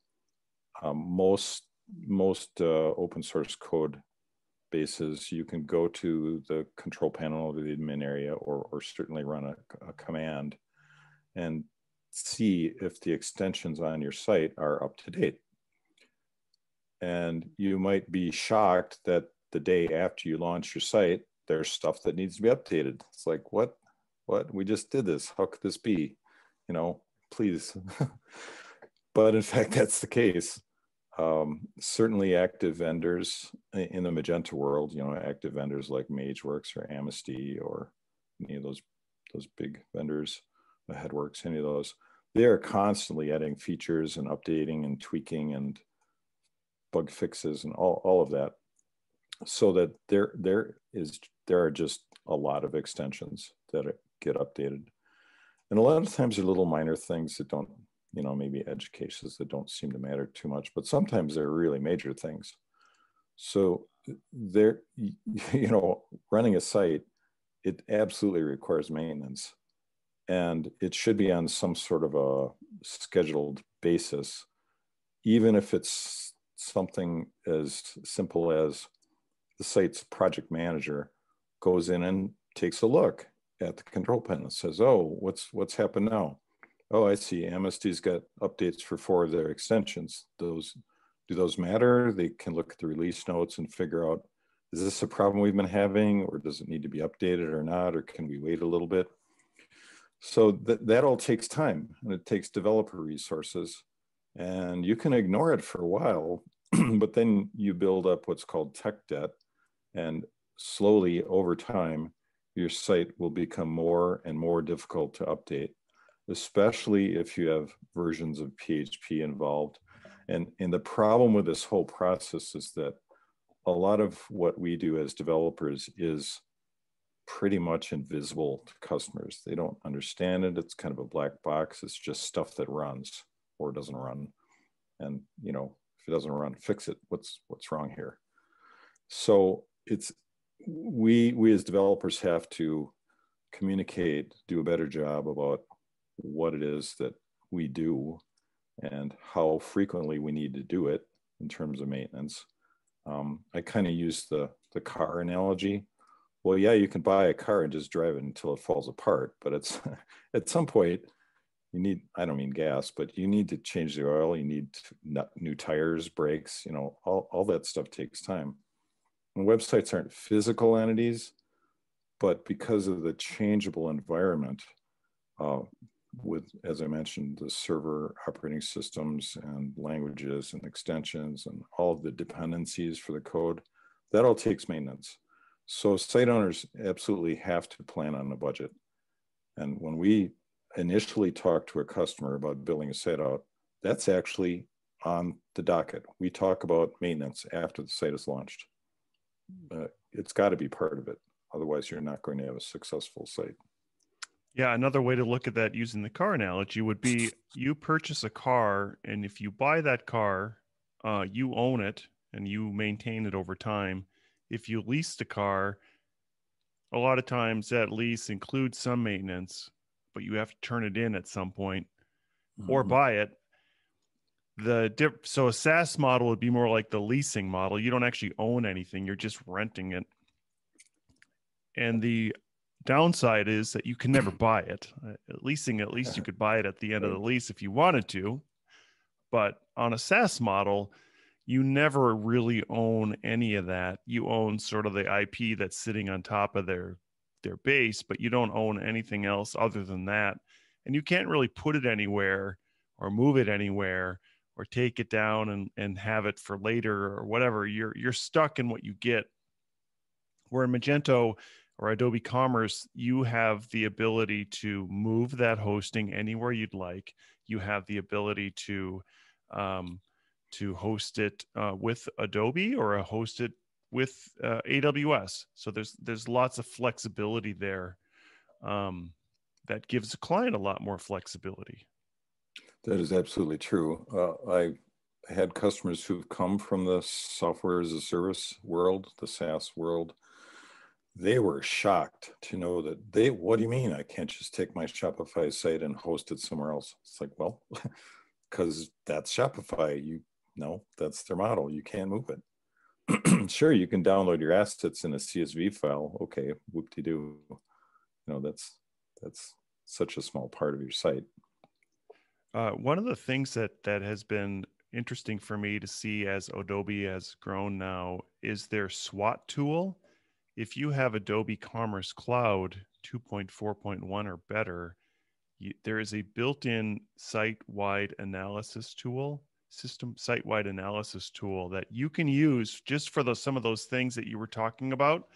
Um, most most uh, open source code bases, you can go to the control panel of the admin area or, or certainly run a, a command and see if the extensions on your site are up to date. And you might be shocked that the day after you launch your site, there's stuff that needs to be updated. It's like, what? What? We just did this. How could this be? You know, please. but in fact, that's the case. Um, certainly active vendors in the Magento world, you know, active vendors like Mageworx or Amasty or any of those those big vendors, the Headworks, any of those, they are constantly adding features and updating and tweaking and bug fixes and all, all of that so that there there is there are just a lot of extensions that get updated. And a lot of times they're little minor things that don't you know maybe edge cases that don't seem to matter too much but sometimes they're really major things. So there you know running a site it absolutely requires maintenance and it should be on some sort of a scheduled basis even if it's something as simple as the site's project manager goes in and takes a look at the control panel and says oh what's what's happened now? Oh i see. Amasty's got updates for four of their extensions. Those do those matter? They can look at the release notes and figure out is this a problem we've been having or does it need to be updated or not or can we wait a little bit so that, that all takes time and it takes developer resources and you can ignore it for a while, but then you build up what's called tech debt. And slowly over time, your site will become more and more difficult to update, especially if you have versions of PHP involved. And, and the problem with this whole process is that a lot of what we do as developers is pretty much invisible to customers. They don't understand it. It's kind of a black box. It's just stuff that runs or doesn't run. And you know, if it doesn't run, fix it. What's what's wrong here? So it's we we as developers have to communicate, do a better job about what it is that we do and how frequently we need to do it in terms of maintenance. Um, I kind of use the the car analogy well yeah you can buy a car and just drive it until it falls apart but it's at some point you need i don't mean gas but you need to change the oil you need new tires brakes you know all, all that stuff takes time. And websites aren't physical entities but because of the changeable environment uh, with as i mentioned the server operating systems and languages and extensions and all of the dependencies for the code that all takes maintenance so site owners absolutely have to plan on a budget. And when we initially talk to a customer about building a site out, that's actually on the docket. We talk about maintenance after the site is launched. Uh, it's got to be part of it. Otherwise, you're not going to have a successful site.
Yeah, another way to look at that using the car analogy would be you purchase a car, and if you buy that car, uh, you own it and you maintain it over time if you lease a car, a lot of times that lease includes some maintenance, but you have to turn it in at some point mm-hmm. or buy it. The dip, so a SaaS model would be more like the leasing model. You don't actually own anything; you're just renting it. And the downside is that you can never buy it. Uh, leasing, at least you could buy it at the end of the lease if you wanted to. But on a SaaS model, you never really own any of that. You own sort of the IP that's sitting on top of their their base, but you don't own anything else other than that. And you can't really put it anywhere or move it anywhere or take it down and, and have it for later or whatever. You're you're stuck in what you get. Where in Magento or Adobe Commerce, you have the ability to move that hosting anywhere you'd like. You have the ability to um, to host it uh, with Adobe or host it with uh, AWS. So there's there's lots of flexibility there um, that gives the client a lot more flexibility.
That is absolutely true. Uh, I had customers who've come from the software as a service world, the SaaS world. They were shocked to know that they, what do you mean I can't just take my Shopify site and host it somewhere else? It's like, well, because that's Shopify. You no, that's their model. You can't move it. sure, you can download your assets in a CSV file. Okay, whoop-de-doo. You know, that's that's such a small part of your site.
Uh, one of the things that that has been interesting for me to see as Adobe has grown now is their SWAT tool. If you have Adobe Commerce Cloud 2.4.1 or better, you, there is a built-in site-wide analysis tool, system site-wide analysis tool that you can use just for those some of those things that you were talking about.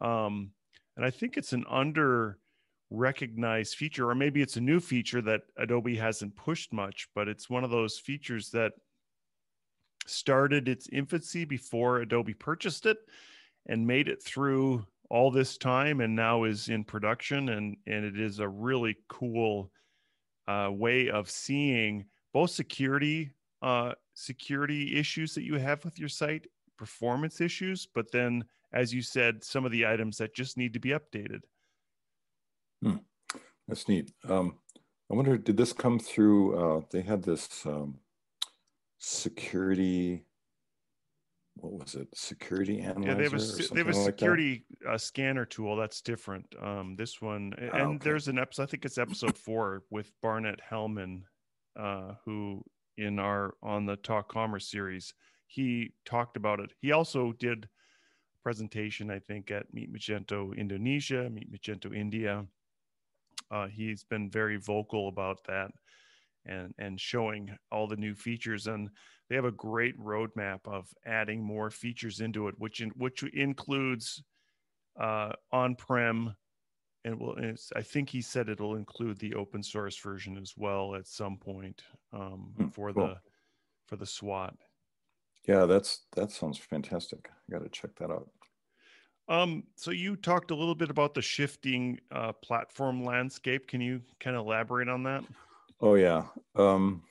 Um, and I think it's an under recognized feature, or maybe it's a new feature that Adobe hasn't pushed much, but it's one of those features that started its infancy before Adobe purchased it and made it through all this time and now is in production and and it is a really cool uh, way of seeing both security uh, security issues that you have with your site performance issues but then as you said some of the items that just need to be updated
Hmm. That's neat. Um, I wonder, did this come through? Uh, they had this um, security. What was it? Security analyzer. Yeah,
they have a, they have a security like uh, scanner tool. That's different. Um, this one, and oh, okay. there's an episode. I think it's episode four with Barnett Hellman, uh, who in our on the Talk Commerce series, he talked about it. He also did presentation, I think, at Meet Magento Indonesia, Meet Magento India, uh, he's been very vocal about that and and showing all the new features and they have a great roadmap of adding more features into it which in, which includes uh, on-prem and will i think he said it'll include the open source version as well at some point um, hmm, for cool. the for the swat
yeah that's that sounds fantastic i got to check that out
um, so you talked a little bit about the shifting uh, platform landscape. Can you kind of elaborate on that?
Oh yeah. Um,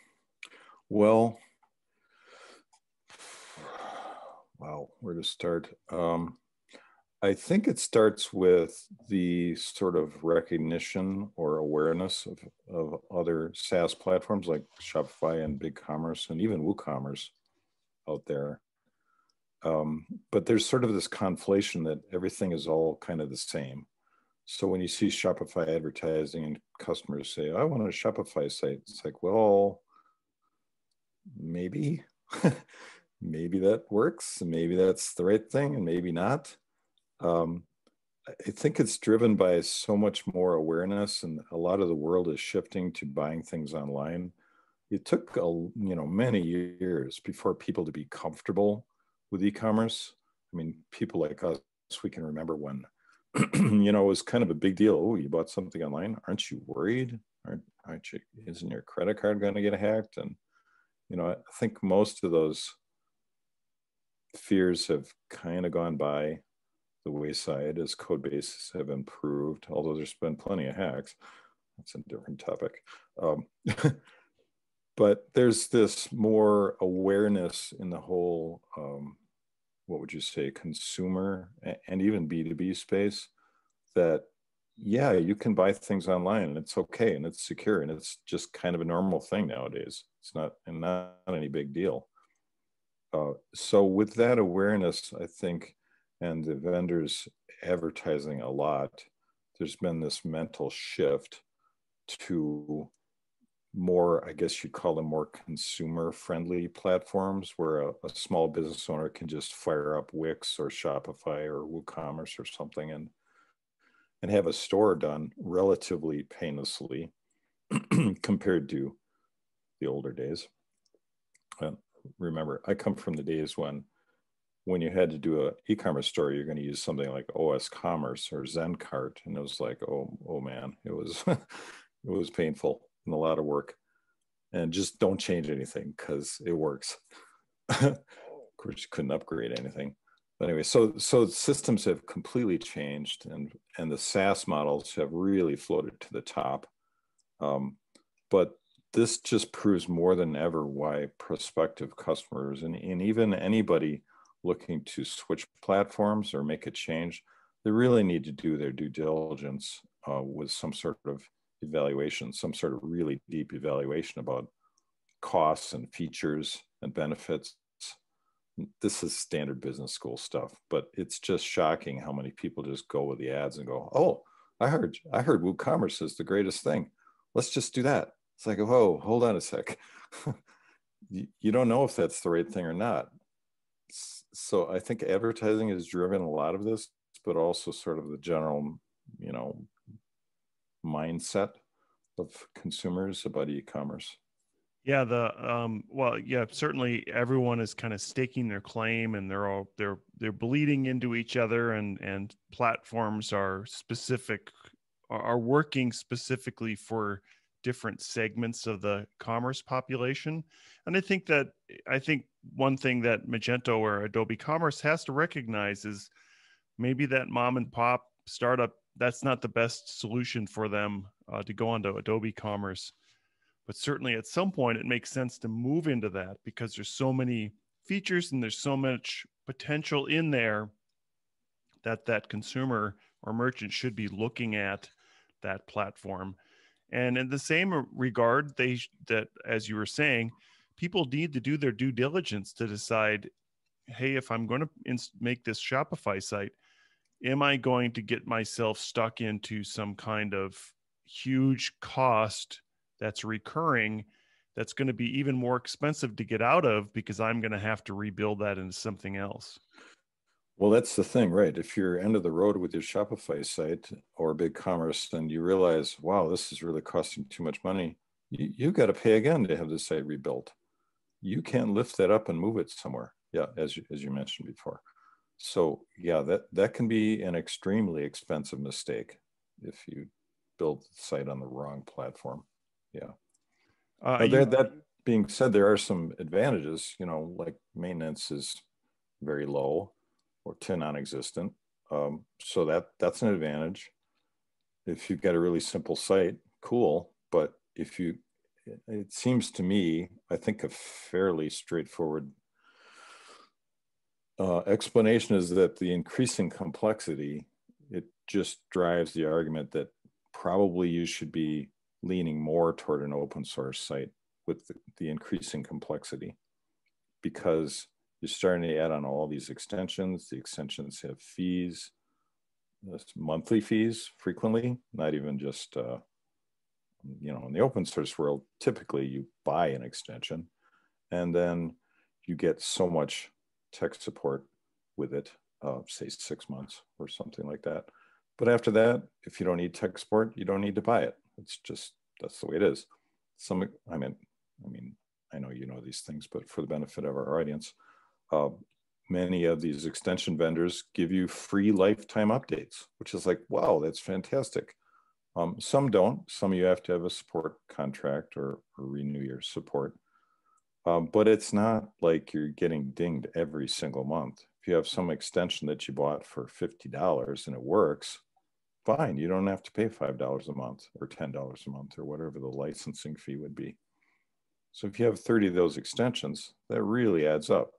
well, wow, where to start? Um, I think it starts with the sort of recognition or awareness of, of other SaaS platforms like Shopify and BigCommerce and even WooCommerce out there. Um, but there's sort of this conflation that everything is all kind of the same. So when you see Shopify advertising and customers say, I want a Shopify site, it's like, well, maybe, maybe that works. Maybe that's the right thing and maybe not. Um, I think it's driven by so much more awareness and a lot of the world is shifting to buying things online. It took a, you know many years before people to be comfortable with e-commerce. I mean, people like us, we can remember when, you know, it was kind of a big deal. Oh, you bought something online. Aren't you worried? Aren't, aren't you, isn't your credit card going to get hacked? And, you know, I think most of those fears have kind of gone by the wayside as code bases have improved, although there's been plenty of hacks. That's a different topic. Um, but there's this more awareness in the whole um, what would you say consumer and even b2b space that yeah you can buy things online and it's okay and it's secure and it's just kind of a normal thing nowadays it's not and not any big deal uh, so with that awareness i think and the vendors advertising a lot there's been this mental shift to more, I guess you'd call them more consumer friendly platforms where a, a, small business owner can just fire up Wix or Shopify or WooCommerce or something and and have a store done relatively painlessly compared to the older days. And remember, I come from the days when when you had to do an e-commerce store, you're going to use something like OS Commerce or ZenCart, and it was like, oh, oh man, it was it was painful and a lot of work. And just don't change anything because it works. of course, you couldn't upgrade anything. But anyway, so so systems have completely changed, and and the SaaS models have really floated to the top. Um, but this just proves more than ever why prospective customers and, and even anybody looking to switch platforms or make a change, they really need to do their due diligence uh, with some sort of evaluation, some sort of really deep evaluation about costs and features and benefits. This is standard business school stuff, but it's just shocking how many people just go with the ads and go, "Oh, I heard I heard WooCommerce is the greatest thing. Let's just do that." It's like, "Whoa, hold on a sec." you, you don't know if that's the right thing or not. So I think advertising has driven a lot of this, but also sort of the general, you know, mindset of consumers about e-commerce.
Yeah, the um well, yeah, certainly everyone is kind of staking their claim and they're all they're they're bleeding into each other and and platforms are specific are working specifically for different segments of the commerce population. And I think that I think one thing that Magento or Adobe Commerce has to recognize is maybe that mom and pop startup that's not the best solution for them uh, to go onto Adobe Commerce. But certainly at some point it makes sense to move into that because there's so many features and there's so much potential in there that that consumer or merchant should be looking at that platform and in the same regard, they that as you were saying, people need to do their due diligence to decide, hey, if I'm going to make this Shopify site, am I going to get myself stuck into some kind of huge cost that's recurring? That's going to be even more expensive to get out of because I'm going to have to rebuild that into something else.
Well, that's the thing, right? If you're end of the road with your Shopify site or BigCommerce, and you realize, wow, this is really costing too much money. You, you got to pay again to have the site rebuilt. You can't lift that up and move it somewhere. Yeah, as you, as you mentioned before. So yeah, that that can be an extremely expensive mistake if you build the site on the wrong platform. Yeah. Uh, you, that being said, there are some advantages. You know, like maintenance is very low or to non-existent. Um, so that that's an advantage. If you've got a really simple site, cool. But if you, it seems to me, I think a fairly straightforward uh, explanation is that the increasing complexity, it just drives the argument that probably you should be leaning more toward an open source site with the, the increasing complexity because you're starting to add on all these extensions. The extensions have fees, monthly fees frequently, not even just, uh, you know, in the open source world, typically you buy an extension and then you get so much tech support with it, uh, say six months or something like that. But after that, if you don't need tech support, you don't need to buy it. It's just, that's the way it is. Some, I mean, I mean, I know you know these things, but for the benefit of our audience, uh, many of these extension vendors give you free lifetime updates, which is like, wow, that's fantastic. Um, some don't. Some you have to have a support contract or, or renew your support. Um, but it's not like you're getting dinged every single month. If you have some extension that you bought for $50 and it works, fine. You don't have to pay $5 a month or $10 a month or whatever the licensing fee would be. So if you have 30 of those extensions, that really adds up.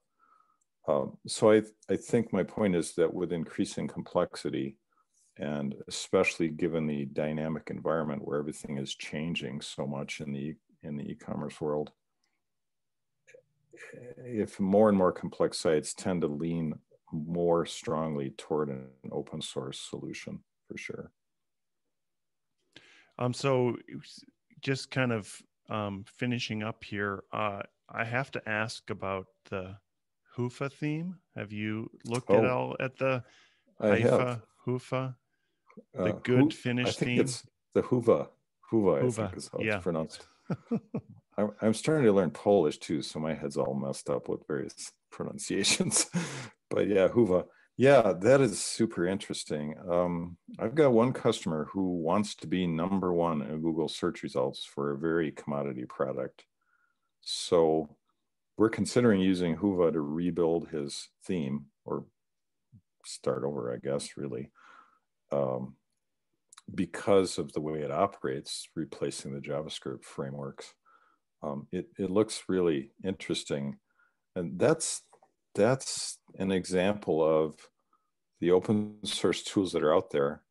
Um, so I, I think my point is that with increasing complexity, and especially given the dynamic environment where everything is changing so much in the in the e-commerce world, if more and more complex sites tend to lean more strongly toward an open source solution for sure.
Um, so just kind of um, finishing up here, uh, I have to ask about the Hoofa theme? Have you looked oh, at all at the Haifa Hoofa? The uh, good Finnish I think theme? It's
the Hyvä. Hyvä, Hyvä. I think is how yeah. it's pronounced. I'm, I'm starting to learn Polish too, so my head's all messed up with various pronunciations. but yeah, Hyvä. Yeah, that is super interesting. Um, I've got one customer who wants to be number one in Google search results for a very commodity product. So we're considering using Hyvä to rebuild his theme or start over, I guess, really, um, because of the way it operates, replacing the JavaScript frameworks. Um, it, it looks really interesting. And that's, that's an example of the open source tools that are out there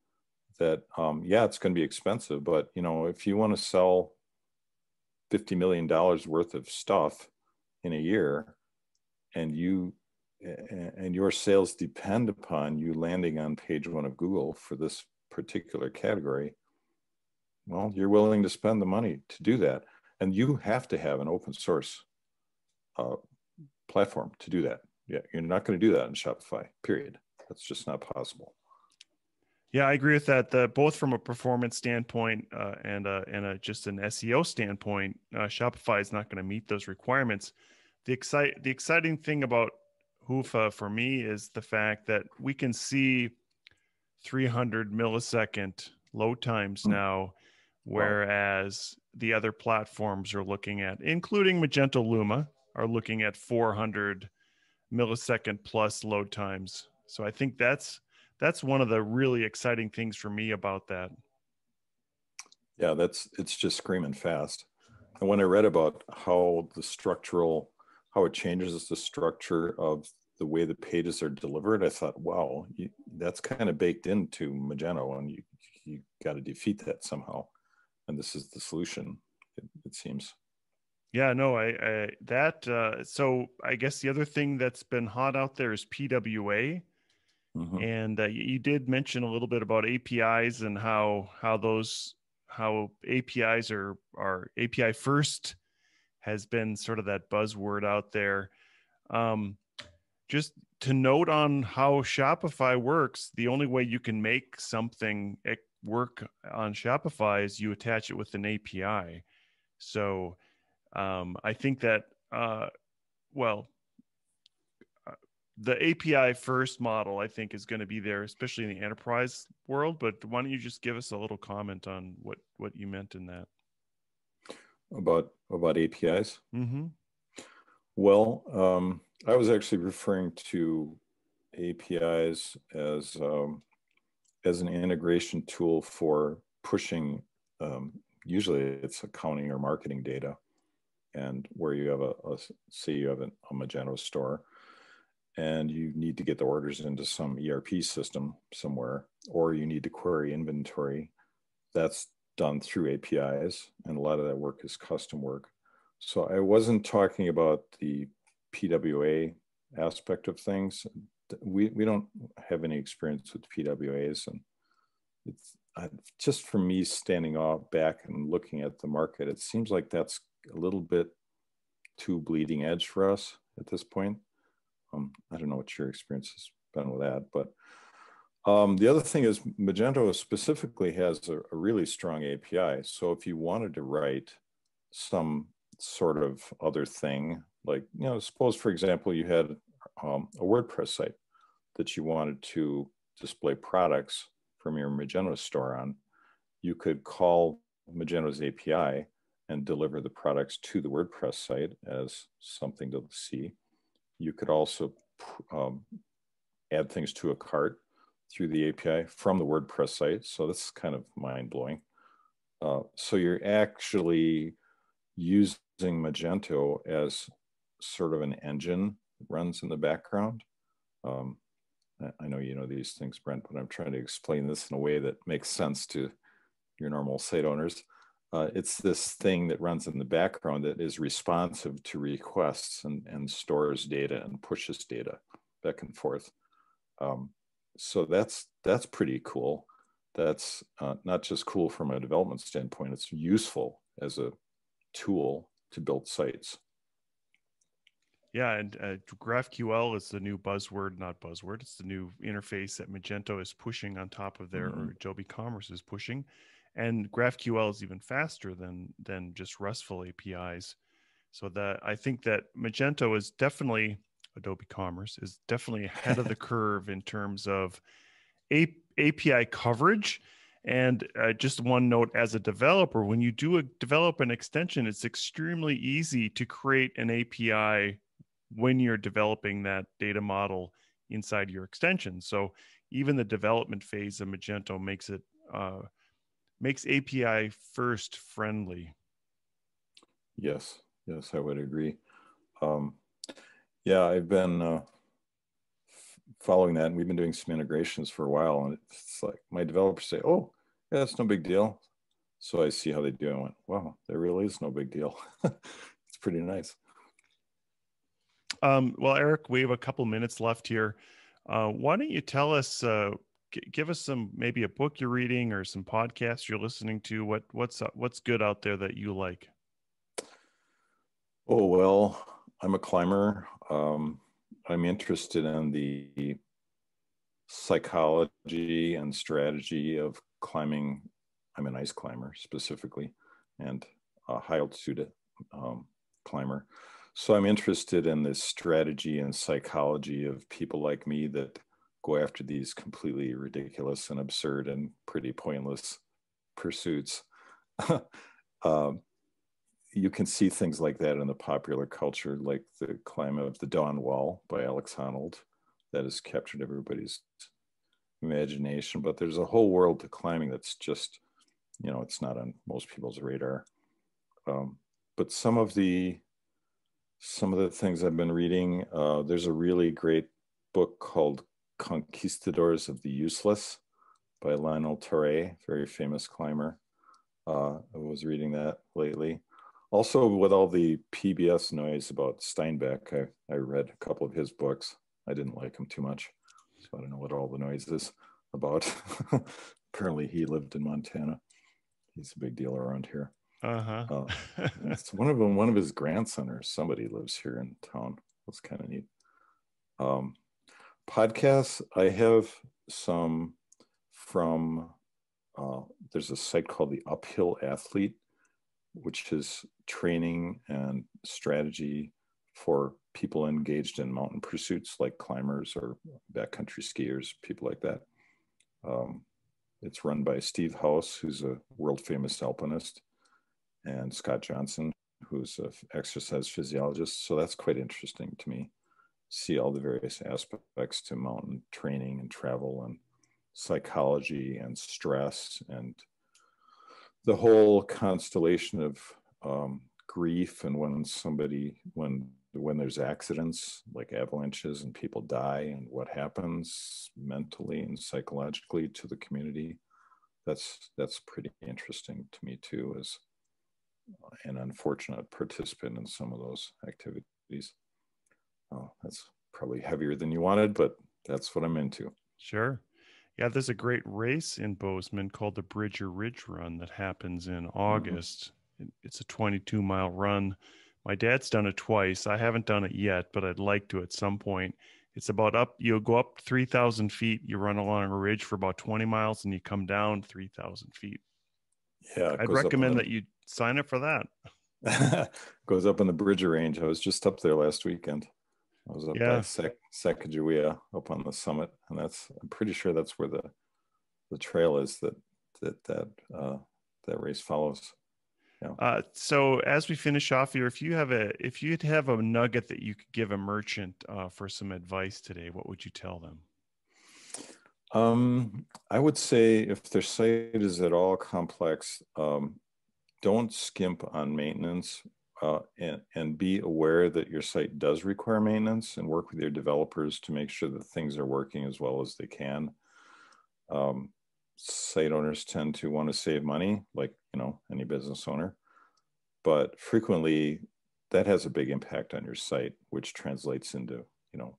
that, um, yeah, it's going to be expensive, but, you know, if you want to sell $50 million worth of stuff in a year and you and your sales depend upon you landing on page one of Google for this particular category, well, you're willing to spend the money to do that. And you have to have an open source uh, platform to do that. Yeah, you're not going to do that in Shopify, period. That's just not possible.
Yeah, I agree with that. The, both from a performance standpoint uh, and a, and a, just an SEO standpoint, uh, Shopify is not going to meet those requirements. The excite the exciting thing about Hoofa for me is the fact that we can see 300 millisecond load times hmm. now, whereas the other platforms are looking at, including Magento Luma, are looking at 400 millisecond plus load times. So I think that's that's one of the really exciting things for me about that.
Yeah, that's it's just screaming fast. And when I read about how the structural how it changes the structure of the way the pages are delivered, I thought, wow, you, that's kind of baked into Magento, and you you got to defeat that somehow. And this is the solution, it, it seems.
Yeah, no, I, I that uh, so I guess the other thing that's been hot out there is PWA, mm-hmm. and uh, you did mention a little bit about APIs and how how those how APIs are are API first has been sort of that buzzword out there. Um, just to note on how Shopify works, the only way you can make something work on Shopify is you attach it with an API. So um, I think that, uh, well, the API first model, I think, is going to be there, especially in the enterprise world. But why don't you just give us a little comment on what what you meant in that?
About about APIs.
Mm-hmm.
Well, um, I was actually referring to APIs as um, as an integration tool for pushing. Um, usually, it's accounting or marketing data, and where you have a, a say you have a, a Magento store, and you need to get the orders into some ERP system somewhere, or you need to query inventory. That's done through APIs, and a lot of that work is custom work. So I wasn't talking about the PWA aspect of things. We, we don't have any experience with PWAs and it's just for me standing off back and looking at the market, it seems like that's a little bit too bleeding edge for us at this point. Um, I don't know what your experience has been with that, but um, the other thing is Magento specifically has a, a, really strong API. So if you wanted to write some sort of other thing like, you know, suppose, for example, you had um, a WordPress site that you wanted to display products from your Magento store on, you could call Magento's API and deliver the products to the WordPress site as something to see. You could also um, add things to a cart through the API from the WordPress site. So that's kind of mind blowing. Uh, so you're actually using Magento as sort of an engine runs in the background. Um, I know you know these things, Brent, but I'm trying to explain this in a way that makes sense to your normal site owners. Uh, it's this thing that runs in the background that is responsive to requests and, and stores data and pushes data back and forth. Um, so that's that's pretty cool. That's uh, not just cool from a development standpoint; it's useful as a tool to build sites.
Yeah, and uh, GraphQL is the new buzzword, not buzzword. It's the new interface that Magento is pushing on top of their, mm-hmm. or Adobe Commerce is pushing, and GraphQL is even faster than than just RESTful APIs. So that I think that Magento is definitely Adobe Commerce is definitely ahead of the curve in terms of A- API coverage. And uh, just one note as a developer, when you do a, develop an extension, it's extremely easy to create an API when you're developing that data model inside your extension. So even the development phase of Magento makes it uh, makes API first friendly.
Yes, yes, I would agree. Um, yeah, I've been uh, following that, and we've been doing some integrations for a while. And it's like my developers say, "Oh, yeah, that's no big deal. So I see how they do. I went, wow, there really is no big deal. it's pretty nice.
Um, well, Eric, we have a couple minutes left here. Uh, why don't you tell us, uh, give us some maybe a book you're reading or some podcasts you're listening to. What what's uh, what's good out there that you like?
Oh well, I'm a climber. Um, I'm interested in the psychology and strategy of climbing. I'm an ice climber specifically, and a high altitude um, climber. So I'm interested in this strategy and psychology of people like me that go after these completely ridiculous and absurd and pretty pointless pursuits. um, you can see things like that in the popular culture, like the climb of the Dawn Wall by Alex Honnold, that has captured everybody's imagination. But there's a whole world to climbing that's just, you know, it's not on most people's radar. Um, but some of the some of the things I've been reading, uh, there's a really great book called Conquistadors of the Useless by Lionel Terray, very famous climber. Uh, I was reading that lately. Also, with all the PBS noise about Steinbeck, I, I read a couple of his books. I didn't like him too much, so I don't know what all the noise is about. Apparently, he lived in Montana. He's a big deal around here.
Uh-huh.
Uh, it's one of them. One of his grandsons or somebody lives here in town. That's kind of neat. Um, podcasts. I have some from. Uh, there's a site called the Uphill Athlete, which is training and strategy for people engaged in mountain pursuits like climbers or backcountry skiers, people like that. Um, it's run by Steve House, who's a world famous alpinist, and Scott Johnston, who's an exercise physiologist. So that's quite interesting to me. See all the various aspects to mountain training and travel and psychology and stress and the whole constellation of um, grief and when somebody when when there's accidents like avalanches and people die and what happens mentally and psychologically to the community. That's that's pretty interesting to me too as an unfortunate participant in some of those activities oh, that's probably heavier than you wanted but that's what i'm into
sure yeah, there's a great race in Bozeman called the Bridger Ridge Run that happens in mm-hmm. August. Mm-hmm. It's a 22 mile run. My dad's done it twice. I haven't done it yet, but I'd like to at some point. It's about up, you go up 3,000 feet, you run along a ridge for about 20 miles, and you come down 3,000 feet.
Yeah,
I'd recommend that you sign up for
that. goes up in the Bridger Range. I was just up there last weekend. I was up yeah. by Sac- Sacagawea up on the summit, and that's I'm pretty sure that's where the the trail is that that that uh, that race follows.
Yeah. Uh, so as we finish off here, if you have a if you'd have a nugget that you could give a merchant uh, for some advice today, what would you tell them?
Um, I would say if their site is at all complex, um, don't skimp on maintenance uh, and, and be aware that your site does require maintenance and work with your developers to make sure that things are working as well as they can. Um, site owners tend to want to save money, like you know any business owner, but frequently that has a big impact on your site, which translates into you know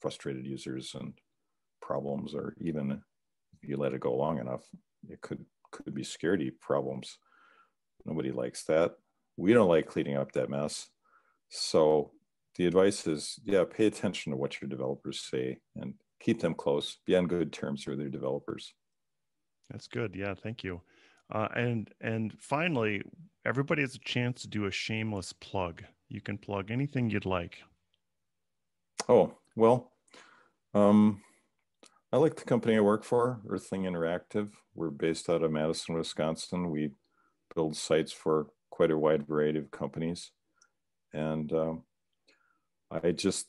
frustrated users and problems, or even if you let it go long enough, it could could be security problems. Nobody likes that we don't like cleaning up that mess. So the advice is, yeah, pay attention to what your developers say and keep them close. Be on good terms with your developers.
That's good. Yeah, thank you. Uh, and and finally, everybody has a chance to do a shameless plug. You can plug anything you'd like.
Oh well, um, I like the company I work for, Earthling Interactive. We're based out of Madison, Wisconsin. We build sites for quite a wide variety of companies, and um, I just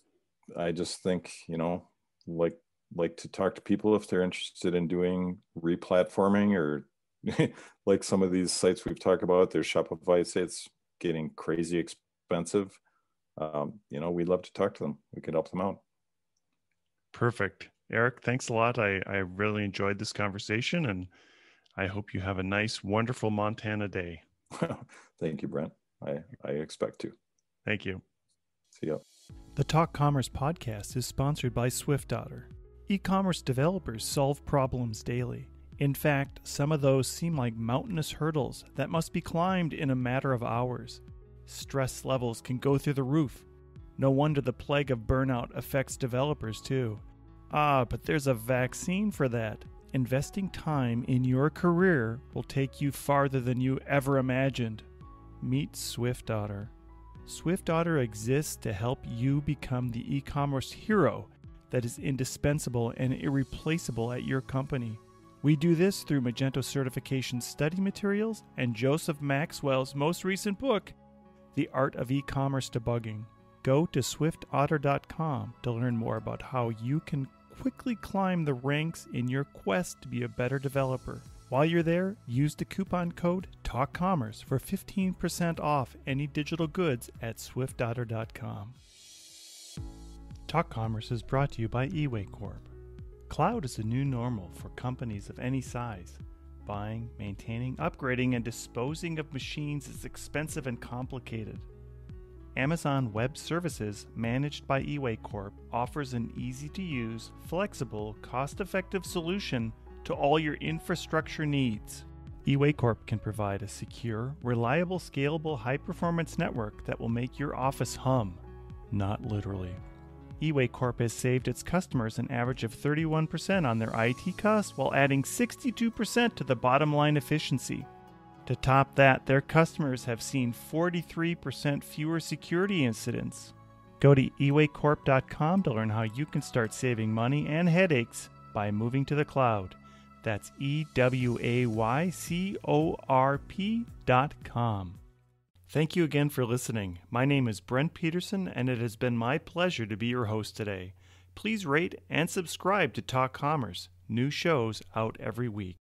I just think you know like like to talk to people if they're interested in doing replatforming or like some of these sites we've talked about. Their Shopify sites getting crazy expensive. Um, you know, we'd love to talk to them. We could help them out.
Perfect. Eric, thanks a lot. I, I really enjoyed this conversation and I hope you have a nice, wonderful Montana day.
Thank you, Brent. I, I expect to.
Thank you.
See ya.
The Talk Commerce podcast is sponsored by SwiftOtter. E commerce developers solve problems daily. In fact, some of those seem like mountainous hurdles that must be climbed in a matter of hours. Stress levels can go through the roof. No wonder the plague of burnout affects developers too. Ah, but there's a vaccine for that. Investing time in your career will take you farther than you ever imagined. Meet SwiftOtter. SwiftOtter exists to help you become the e commerce hero that is indispensable and irreplaceable at your company. We do this through Magento certification study materials and Joseph Maxwell's most recent book, The Art of E-commerce Debugging. Go to swiftotter.com to learn more about how you can quickly climb the ranks in your quest to be a better developer. While you're there, use the coupon code TALKCommerce for 15% off any digital goods at swiftotter.com. Talk Commerce is brought to you by eWay Corp. Cloud is a new normal for companies of any size. Buying, maintaining, upgrading, and disposing of machines is expensive and complicated. Amazon Web Services, managed by eWay Corp, offers an easy to use, flexible, cost effective solution to all your infrastructure needs. eWay Corp can provide a secure, reliable, scalable, high performance network that will make your office hum. Not literally. eWay Corp has saved its customers an average of 31% on their IT costs while adding 62% to the bottom line efficiency. To top that, their customers have seen 43% fewer security incidents. Go to ewaycorp.com to learn how you can start saving money and headaches by moving to the cloud. That's E W A Y C O R P dot com. Thank you again for listening. My name is Brent Peterson, and it has been my pleasure to be your host today. Please rate and subscribe to Talk Commerce, new shows out every week.